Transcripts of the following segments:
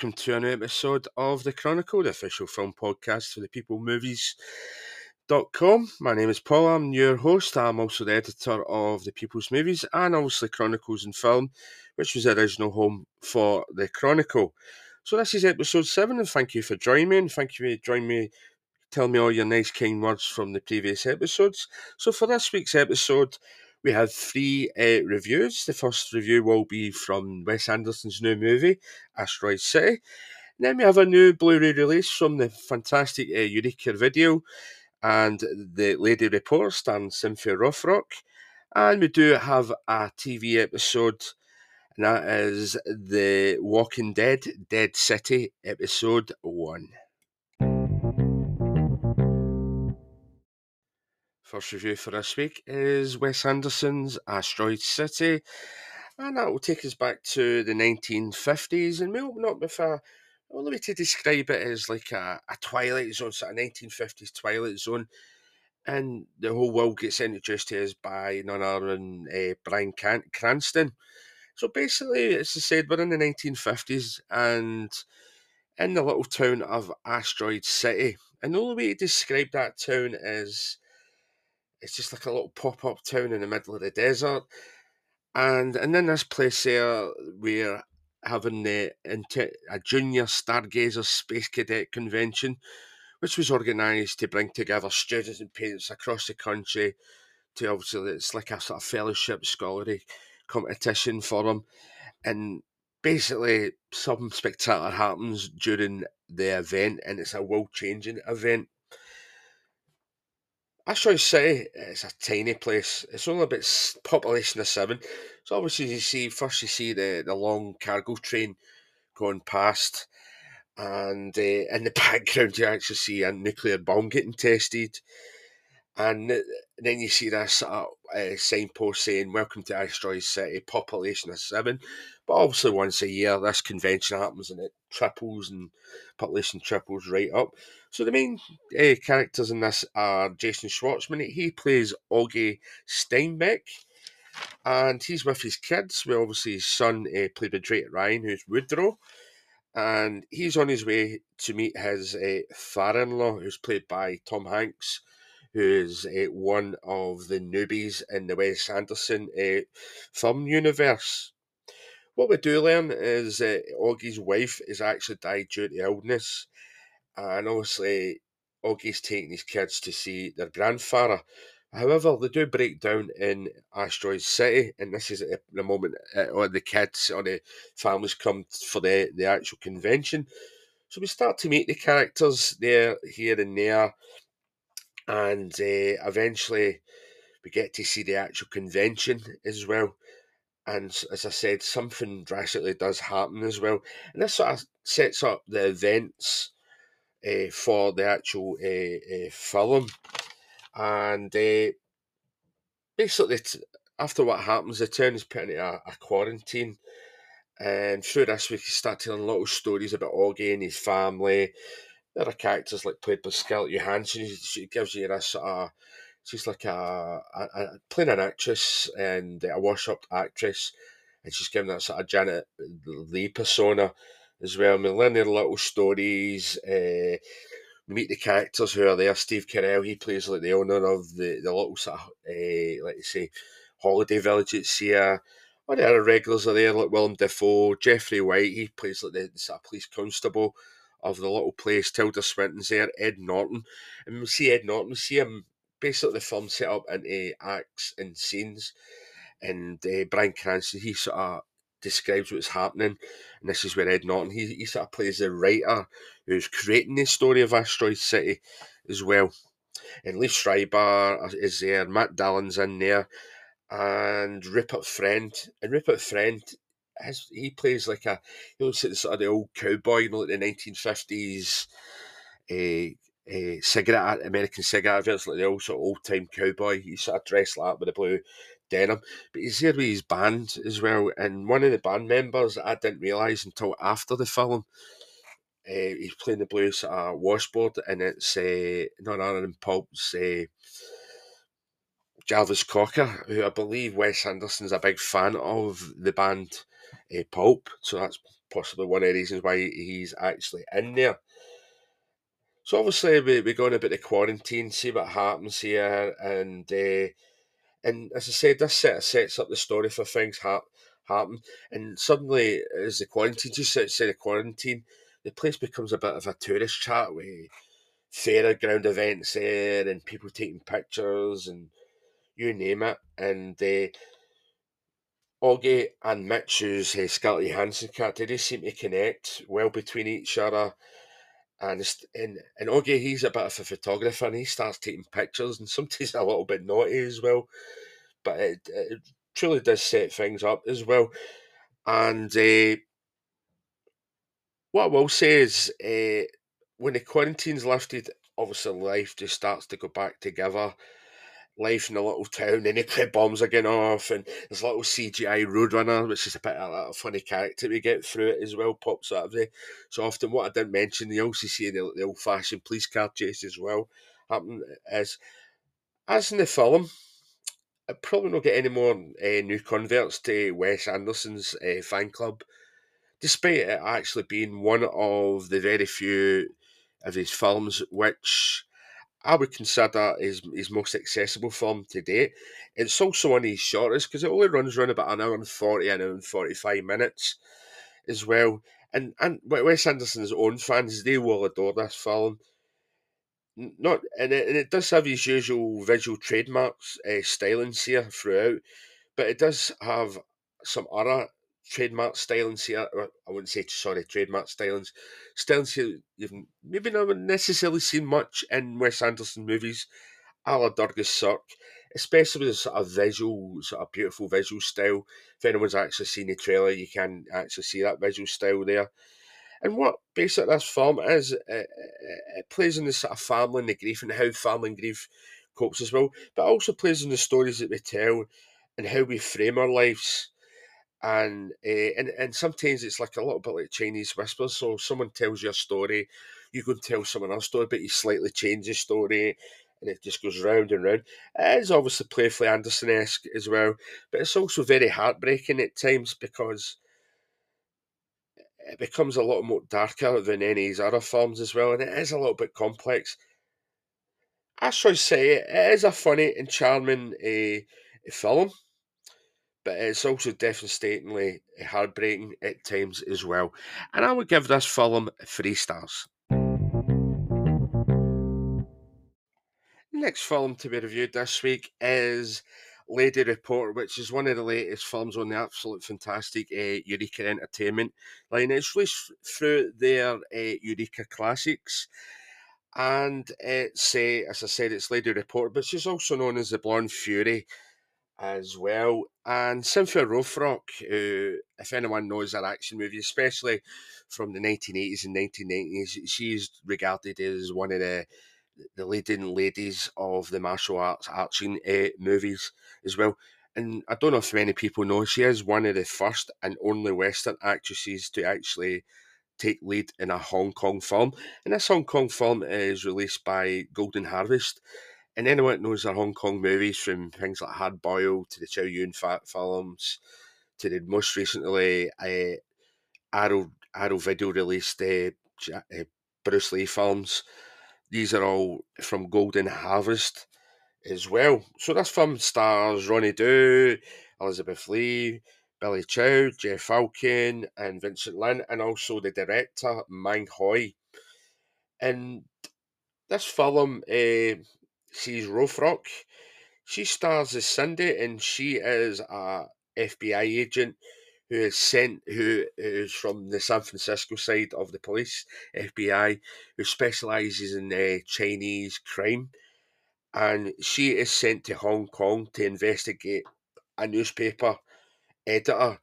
Welcome to a new episode of The Chronicle, the official film podcast for the People Movies.com. My name is Paul, I'm your host. I'm also the editor of The People's Movies and obviously Chronicles and Film, which was the original home for The Chronicle. So, this is episode 7, and thank you for joining me, and thank you for joining me. Tell me all your nice, kind words from the previous episodes. So, for this week's episode, we have three uh, reviews. The first review will be from Wes Anderson's new movie, Asteroid City. And then we have a new Blu-ray release from the fantastic uh, Eureka Video and the Lady Report starring Cynthia Rothrock. And we do have a TV episode, and that is The Walking Dead, Dead City, Episode 1. First review for this week is Wes Anderson's Asteroid City, and that will take us back to the 1950s. And we'll up with a only way to describe it is like a, a Twilight Zone, sort of 1950s Twilight Zone. And the whole world gets introduced to us by none other than uh, Bryan Can- Cranston. So basically, as I said, we're in the 1950s and in the little town of Asteroid City. And the only way to describe that town is it's just like a little pop up town in the middle of the desert. And and in this place here, we're having the a junior stargazer space cadet convention, which was organised to bring together students and parents across the country to obviously it's like a sort of fellowship scholarly competition for them. And basically something spectacular happens during the event and it's a world changing event Asteroid City it's a tiny place. It's only about population of seven. So obviously you see first you see the, the long cargo train going past, and uh, in the background you actually see a nuclear bomb getting tested, and then you see this uh, uh, signpost saying "Welcome to Asteroid City, population of seven. But obviously once a year this convention happens and it triples and population triples right up. So the main uh, characters in this are Jason Schwartzman. He plays Augie Steinbeck, and he's with his kids. Well, obviously his son, uh, played by Jake Ryan, who's Woodrow, and he's on his way to meet his uh, father-in-law, who's played by Tom Hanks, who is uh, one of the newbies in the Wes Anderson uh, film universe. What we do learn is that Augie's wife is actually died due to illness and obviously Augie's taking his kids to see their grandfather. However, they do break down in Asteroid City, and this is the moment uh, the kids or the families come for the, the actual convention. So we start to meet the characters there, here, and there, and uh, eventually we get to see the actual convention as well. And as I said, something drastically does happen as well, and this sort of sets up the events uh, for the actual uh, film. And basically, after what happens, the town is put into a, a quarantine. And through this, we can start telling little stories about Augie and his family. There are characters like played by Scarlett Johansson. She gives you this of, she's like a, a, a playing an actress and a wash-up actress, and she's giving that sort of Janet Leigh persona as well. We learn their little stories. Uh, meet the characters who are there. Steve Carell, he plays like the owner of the, the little sort of, uh, us say, holiday village at Sia. All the other regulars are there, like Willem Dafoe, Jeffrey Wright, he plays like the, the sort of police constable of the little place. Tilda Swinton's there, Ed Norton. And we see Ed Norton, we see him basically the film set up into acts and scenes. And uh, Bryan Cranston, he sort of describes what's happening. And this is where Ed Norton, he, he sort of plays the writer who's creating the story of Asteroid City as well. And Liev Schreiber is there, Matt Dillon's in there, and Rupert Friend. And Rupert Friend, has, he plays like a, he looks like the sort of the old cowboy, you know, like the 1950s uh, uh, cigarette, American cigarette adverts, like the old sort of old time cowboy. He sort of dressed like that with a blue denim. But he's here with his band as well. And one of the band members I didn't realise until after the film. Uh, he's playing the blues uh, washboard, and it's uh, none other than Pulp's uh, Jarvis Cocker, who I believe Wes Anderson's a big fan of the band uh, Pulp, so that's possibly one of the reasons why he's actually in there. So obviously we we going about the quarantine, see what happens here, and uh, and as I said, this set sets up the story for things hap- happen, and suddenly as the quarantine just outside the quarantine, the place becomes a bit of a tourist chat with fairground events there and people taking pictures and you name it, and. Uh, Augie and Midge, who's uh, Scarlett Johansson character, they seem to connect well between each other. And and and Augie, he's a bit of a photographer, and he starts taking pictures, and sometimes a little bit naughty as well. But it, it truly does set things up as well. And uh, what I will say is, uh, when the quarantine's lifted, obviously life just starts to go back together life in a little town, and the bombs are going off, and there's a little CGI Roadrunner, which is a bit of a funny character we get through it as well, pops out of there. So often, what I didn't mention, also see the, the old fashioned police car chase as well happen, as, as in the film. I probably not get any more uh, new converts to Wes Anderson's uh, fan club, despite it actually being one of the very few of his films which I would consider his, his most accessible film to date. It's also one of his shortest because it only runs around about an hour and 40, an hour and 45 minutes as well. And and Wes Anderson's own fans, they will adore this film. Not and it, and it does have his usual visual trademarks, uh, stylings here throughout, but it does have some other trademark stylings here. I wouldn't say sorry, trademark stylings. Stylings here you've maybe not necessarily seen much in Wes Anderson movies, a la Durga especially with a sort of visual, sort of beautiful visual style. If anyone's actually seen the trailer, you can actually see that visual style there. And what basically this film is, it, it plays in the sort of family and the grief and how family and grief copes as well, but also plays in the stories that we tell and how we frame our lives and uh, and and sometimes it's like a little bit like Chinese whispers. So someone tells you a story, you go and tell someone else story, but you slightly change the story, and it just goes round and round. It is obviously playfully Anderson esque as well, but it's also very heartbreaking at times because it becomes a lot more darker than any of his other films as well, and it is a little bit complex. I should say it is a funny and charming uh, film but it's also devastatingly heartbreaking at times as well. And I would give this film three stars. Next film to be reviewed this week is Lady Reporter, which is one of the latest films on the absolute fantastic uh, Eureka Entertainment line. It's released through their uh, Eureka Classics. And it's, uh, as I said, it's Lady Reporter, but she's also known as the Blonde Fury as well. And Cynthia Rothrock, who, if anyone knows her action movie, especially from the 1980s and 1990s, she's regarded as one of the the leading ladies of the martial arts action uh, movies as well. And I don't know if many people know, she is one of the first and only Western actresses to actually take lead in a Hong Kong film. And this Hong Kong film is released by Golden Harvest and anyone that knows their Hong Kong movies, from things like Hard Boiled to the Chow Yun Fat films, to the most recently uh, Arrow Arrow Video released uh, Bruce Lee films. These are all from Golden Harvest as well. So this film stars Ronnie Du, Elizabeth Lee, Billy Chow, Jeff Falcon, and Vincent Lyn, and also the director Mang Hoi. And this film uh, she's Rothrock. She stars as Cindy, and she is a FBI agent who is sent, who is from the San Francisco side of the police, FBI, who specialises in uh, Chinese crime. And she is sent to Hong Kong to investigate a newspaper editor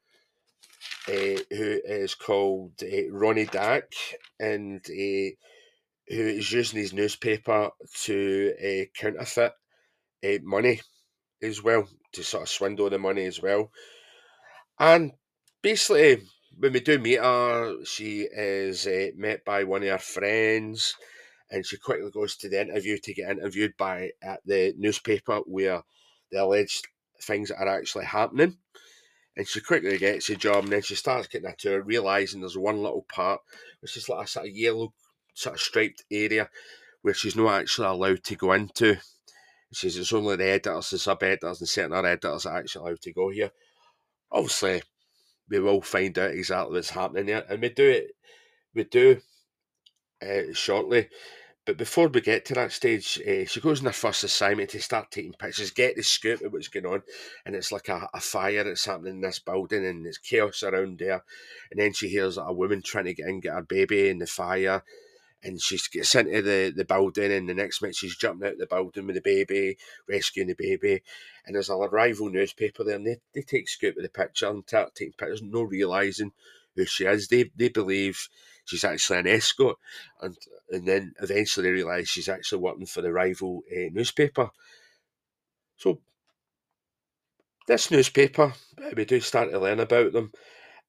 uh, who is called uh, Ronnie Dak, and uh, who is using his newspaper to uh, counterfeit uh, money as well, to sort of swindle the money as well. And basically, when we do meet her, she is uh, met by one of her friends, and she quickly goes to the interview to get interviewed by at the newspaper where the alleged things are actually happening. and she quickly gets a job, and then she starts getting a tour, realizing there's one little part which is like a sort of yellow, sort of striped area where she's not actually allowed to go into. She says it's only the editors, the sub editors, and certain other editors are actually allowed to go here. Obviously, we will find out exactly what's happening there, and we do it. We do uh, shortly. But before we get to that stage, uh, she goes on her first assignment to start taking pictures, get the scoop of what's going on, and it's like a, a fire that's happening in this building, and there's chaos around there. And then she hears a woman trying to get in, get her baby in the fire, and she gets into the, the building, and the next minute she's jumping out the building with the baby, rescuing the baby, and there's a rival newspaper there, and they, they take scoop of the picture and start taking pictures, no realising who she is. They they believe she's actually an escort, and and then eventually they realise she's actually working for the rival uh, newspaper. So this newspaper, we do start to learn about them,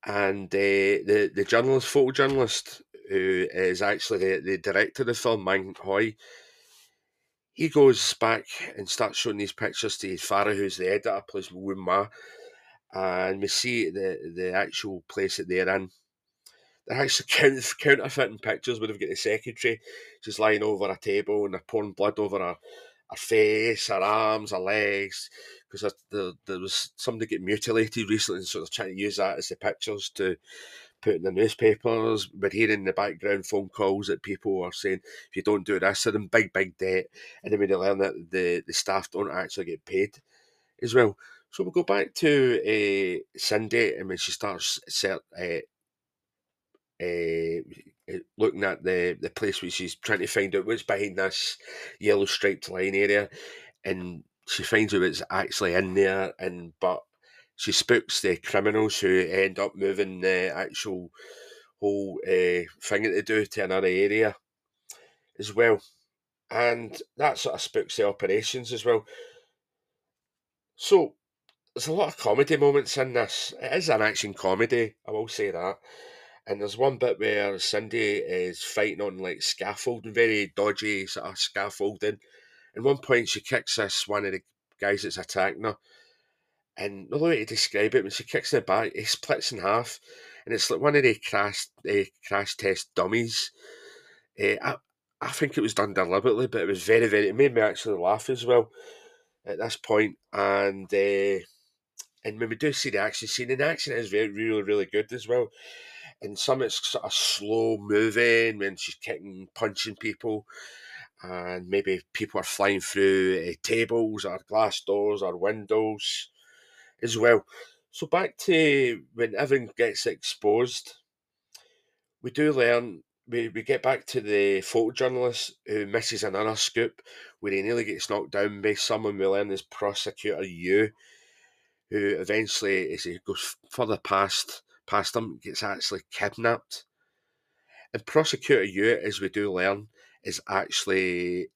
and uh, the the journalist, photojournalist, who is actually the, the director of the film, Mang Hoi, he goes back and starts showing these pictures to his father, who's the editor, plays Wu Ma, and we see the the actual place that they're in. They're actually counterfeiting pictures. We've got the secretary, she's lying over a table and they're pouring blood over her, her face, her arms, her legs, because there, there was somebody getting mutilated recently, so they're trying to use that as the pictures to put in the newspapers. We're hearing in the background phone calls that people are saying, if you don't do this, they're in big, big debt. And then we learn that the, the staff don't actually get paid as well. So we'll go back to uh, Cindy, and when she starts uh, uh, looking at the, the place where she's trying to find out what's behind this yellow striped line area, and she finds out it's actually in there, and but she spooks the criminals who end up moving the actual whole uh, thing that they do to another area as well. And that sort of spooks the operations as well. So there's a lot of comedy moments in this. It is an action comedy, I will say that. And there's one bit where Cindy is fighting on like scaffolding, very dodgy sort of scaffolding. At one point, she kicks this one of the guys that's attacking her, and the way to describe it, when she kicks the back, he splits in half, and it's like one of the crash uh, crash test dummies. Uh, I, I think it was done deliberately, but it was very, very. It made me actually laugh as well at this point. And uh, and when we do see the action scene, and the action is very, really, really good as well. And some it's sort of slow moving when she's kicking, punching people, and maybe people are flying through uh, tables or glass doors or windows as well. So back to when everything gets exposed, we do learn. We, we get back to the photojournalist who misses another scoop where he nearly gets knocked down by someone we learn is prosecutor Yu, who eventually, as he goes further past past him, gets actually kidnapped. And prosecutor Yu, as we do learn, is actually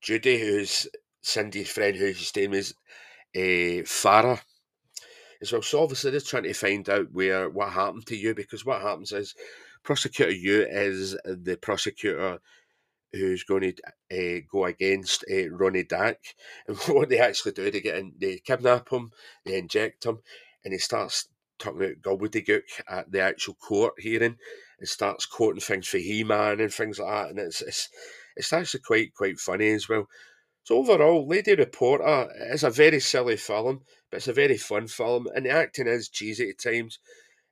Judy, who's Cindy's friend, who's staying with, uh, Farah as well. So obviously they're trying to find out where what happened to you because what happens is prosecutor Yu is the prosecutor who's going to uh, go against uh, Ronnie Dak, and what they actually do, they get in, they kidnap him, they inject him, and he starts talking about gobbledygook at the actual court hearing, and starts quoting things for He Man and things like that, and it's it's it's actually quite quite funny as well. So overall, Lady Reporter is a very silly film, but it's a very fun film, and the acting is cheesy at times,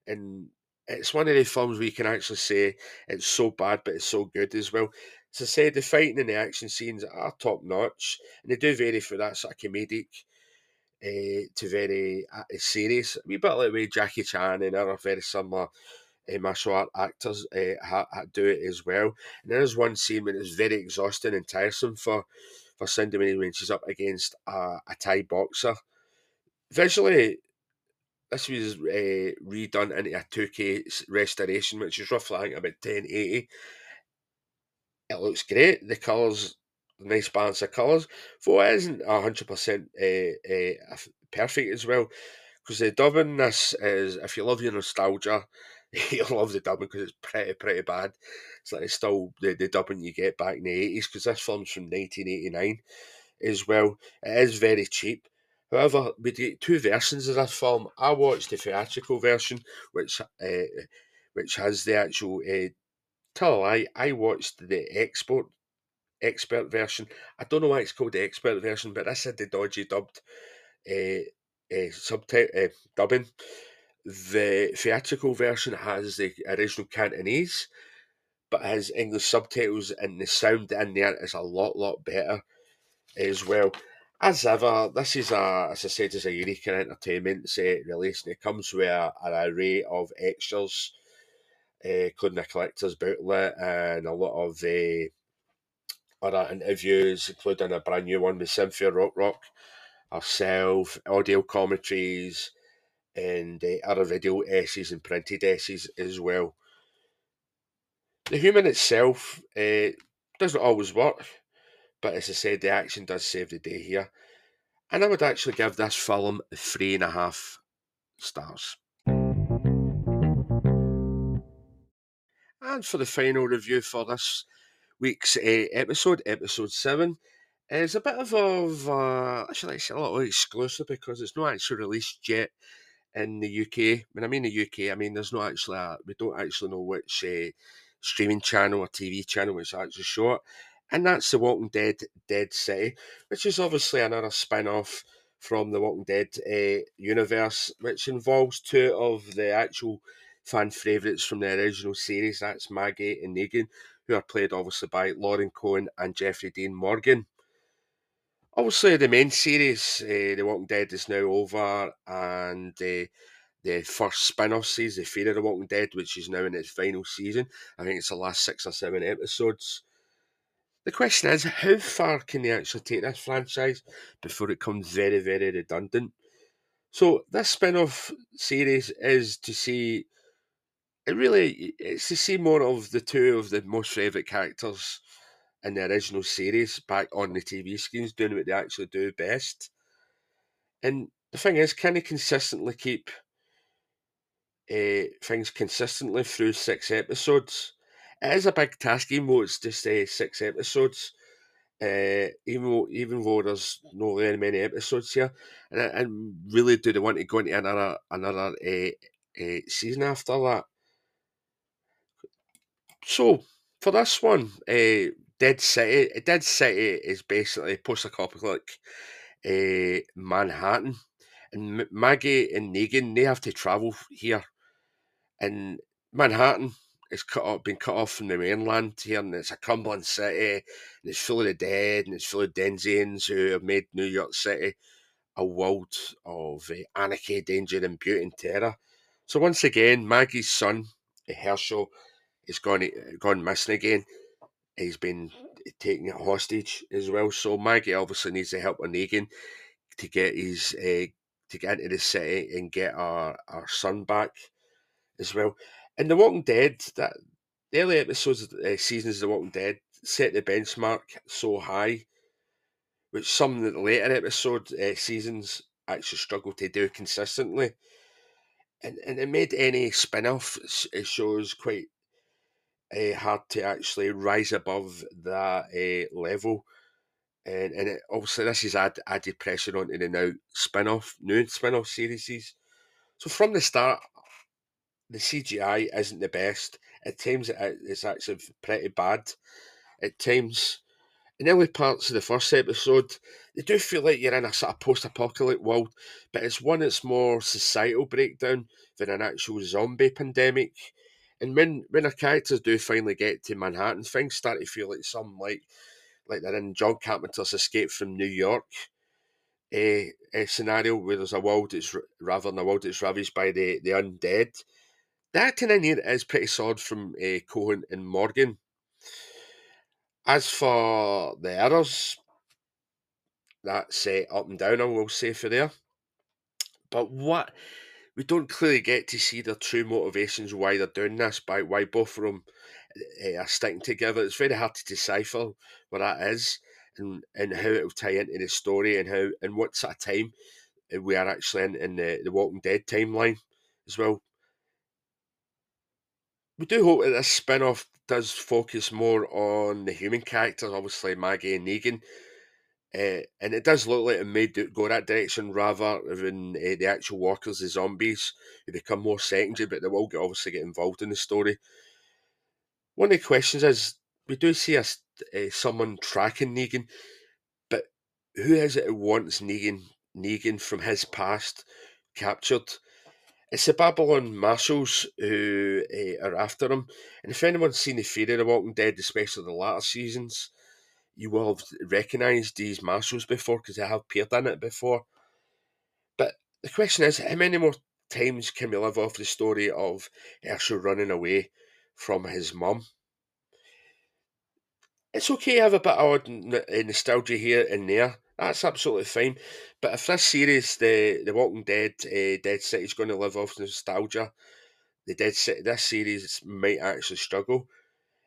and it's one of the films where you can actually say it's so bad, but it's so good as well. As I said, the fighting and the action scenes are top notch, and they do vary for that sort of comedic uh, to very uh, serious. A wee bit like way Jackie Chan and other very similar uh, martial art actors uh, ha, do it as well. And there's one scene when it's very exhausting and tiresome for for Cindy when she's up against a, a Thai boxer. Visually, this was uh, redone into a 2K restoration, which is roughly think about 1080. It looks great. The colours, nice balance of colours. Though it isn't 100% uh, uh, perfect as well. Because the dubbing this is, if you love your nostalgia, you'll love the dubbing because it's pretty, pretty bad. It's like it's still the, the dubbing you get back in the 80s because this film's from 1989 as well. It is very cheap, However, we get two versions of this film. I watched the theatrical version, which uh, which has the actual. Uh, tell I watched the export expert version. I don't know why it's called the expert version, but this had the dodgy dubbed uh, uh, subtitle uh, dubbing. The theatrical version has the original Cantonese, but has English subtitles, and the sound in there is a lot, lot better as well. As ever, this is a, as I said, is a Eureka entertainment set release, and it comes with a, an array of extras, uh, including a collector's booklet and a lot of uh, other interviews, including a brand new one with Cynthia Rock Rock herself, audio commentaries, and uh, other video essays and printed essays as well. The human itself uh, doesn't always work, but as I said, the action does save the day here. And I would actually give this film three and a half stars. And for the final review for this week's uh, episode, episode 7, is a bit of a, uh, actually, it's a little exclusive because it's not actually released yet in the UK. When I mean the UK, I mean there's not actually a, we don't actually know which uh, streaming channel or TV channel it's actually short, and that's The Walking Dead Dead City, which is obviously another spin off from the Walking Dead uh, universe, which involves two of the actual fan favourites from the original series. That's Maggie and Negan, who are played obviously by Lauren Cohan and Jeffrey Dean Morgan. Obviously, the main series, uh, The Walking Dead, is now over, and uh, the first spin off series, The Fear of the Walking Dead, which is now in its final season. I think it's the last six or seven episodes. The question is, how far can they actually take this franchise before it becomes very, very redundant? So this spin-off series is to see it really it's to see more of the two of the most favourite characters in the original series back on the TV screens doing what they actually do best. And the thing is, can they consistently keep uh, things consistently through six episodes? It is a big task, even though it's just uh, six episodes. Uh, even though even though there's not very many episodes here, and, and really do they want to go into another another uh, season after that? So for this one, uh, Dead City, Dead City is basically post-apocalyptic uh, Manhattan, and Maggie and Negan they have to travel here, and Manhattan is cut off, been cut off from the mainland here, and it's a crumbling city, and it's full of the dead, and it's full of Denzians who have made New York City a world of uh, anarchy, danger, and beauty and terror. So once again, Maggie's son Hershel is gone gone missing again. He's been taken hostage as well. So Maggie obviously needs the help of Negan to get his uh, to get into the city and get our, our son back as well. In The Walking Dead, that the early episodes, of uh, seasons of The Walking Dead set the benchmark so high, which some of the later episode uh, seasons actually struggle to do consistently. And, and it made any spin off shows quite uh, hard to actually rise above that uh, level. And, and it, obviously, this is add, added pressure onto the now spin off, new spin off series. So, from the start, the CGI isn't the best. At times, it's actually pretty bad. At times, in early parts of the first episode, they do feel like you're in a sort of post-apocalyptic world, but it's one that's more societal breakdown than an actual zombie pandemic. And when when our characters do finally get to Manhattan, things start to feel like some like like they're in John Carpenter's Escape from New York a, a scenario where there's a world that's rather than a world that's ravaged by the, the undead. Acting in is pretty solid from uh, Cohan and Morgan. As for the errors, that's uh, up and down, I will say for there. But what we don't clearly get to see their true motivations why they're doing this, by why both of them uh, are sticking together. It's very hard to decipher what that is and, and how it will tie into the story and how and what sort of time we are actually in, in the, the Walking Dead timeline as well we do hope that this spin off does focus more on the human characters, obviously Maggie and Negan, Uh, and it does look like it may do, go that direction rather than uh, the actual walkers, the zombies, who become more secondary, but they will get, obviously get involved in the story. One of the questions is we do see a, uh, someone tracking Negan, but who is it who wants Negan, Negan from his past captured? It's the Babylon Marshals who are after him. And if anyone's seen the Fear of the Walking Dead, especially the latter seasons, you will have recognised these marshals before because they have appeared in it before. But the question is, how many more times can we live off the story of Hershel running away from his mum? It's okay to have a bit of nostalgia here and there. That's absolutely fine. But if this series, the the Walking Dead, uh, Dead City, is going to live off nostalgia, the Dead City, this series might actually struggle.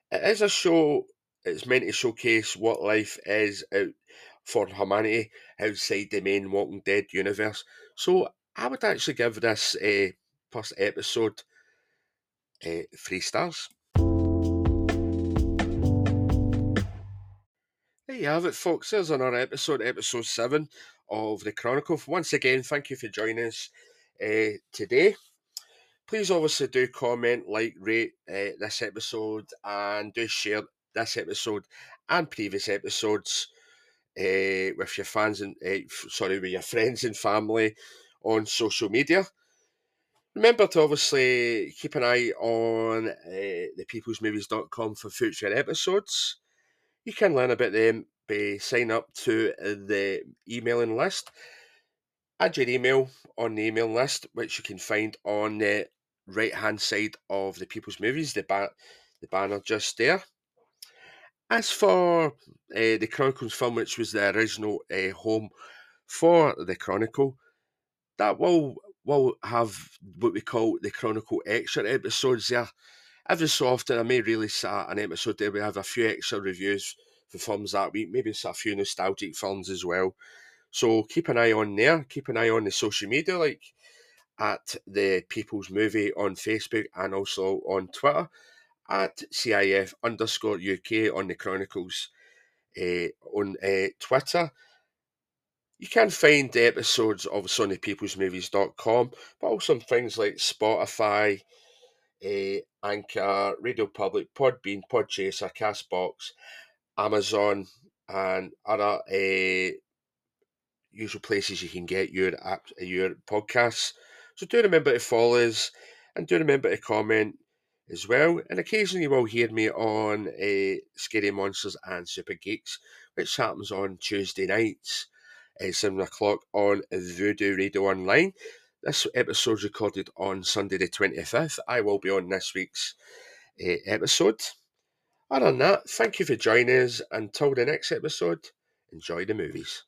It is a show it's meant to showcase what life is out for humanity outside the main Walking Dead universe. So I would actually give this uh, first episode uh, three stars. There you have it, folks. There's another episode, episode seven of the Chronicle. Once again, thank you for joining us uh, today please obviously do comment, like, rate uh, this episode, and do share this episode and previous episodes uh, with your fans and uh, sorry, with your friends and family on social media. Remember to obviously keep an eye on uh, thepeoplesmovies.com for future episodes. You can learn about them by sign up to the emailing list. Add your email on the email list, which you can find on the right hand side of the People's Movies, the, ba- the banner just there. As for uh, the Chronicles film, which was the original uh, home for the Chronicle, that will will have what we call the Chronicle extra episodes there. Every so often, I may release an episode there. We have a few extra reviews for films that week, maybe a few nostalgic films as well. So keep an eye on there. Keep an eye on the social media, like at the People's Movie on Facebook and also on Twitter at CIF underscore UK on the Chronicles uh, on uh, Twitter. You can find the episodes of SonyPeoplesMovies.com, but also things like Spotify, uh, Anchor, Radio Public, Podbean, Podchaser, Castbox, Amazon, and other uh, usual places you can get your app, your podcasts. So do remember to follow us and do remember to comment as well. And occasionally you will hear me on uh, Scary Monsters and Super Geeks, which happens on Tuesday nights at 7 o'clock on Voodoo Radio Online. This episode is recorded on Sunday the 25th. I will be on this week's uh, episode. Other than that, thank you for joining us. Until the next episode, enjoy the movies.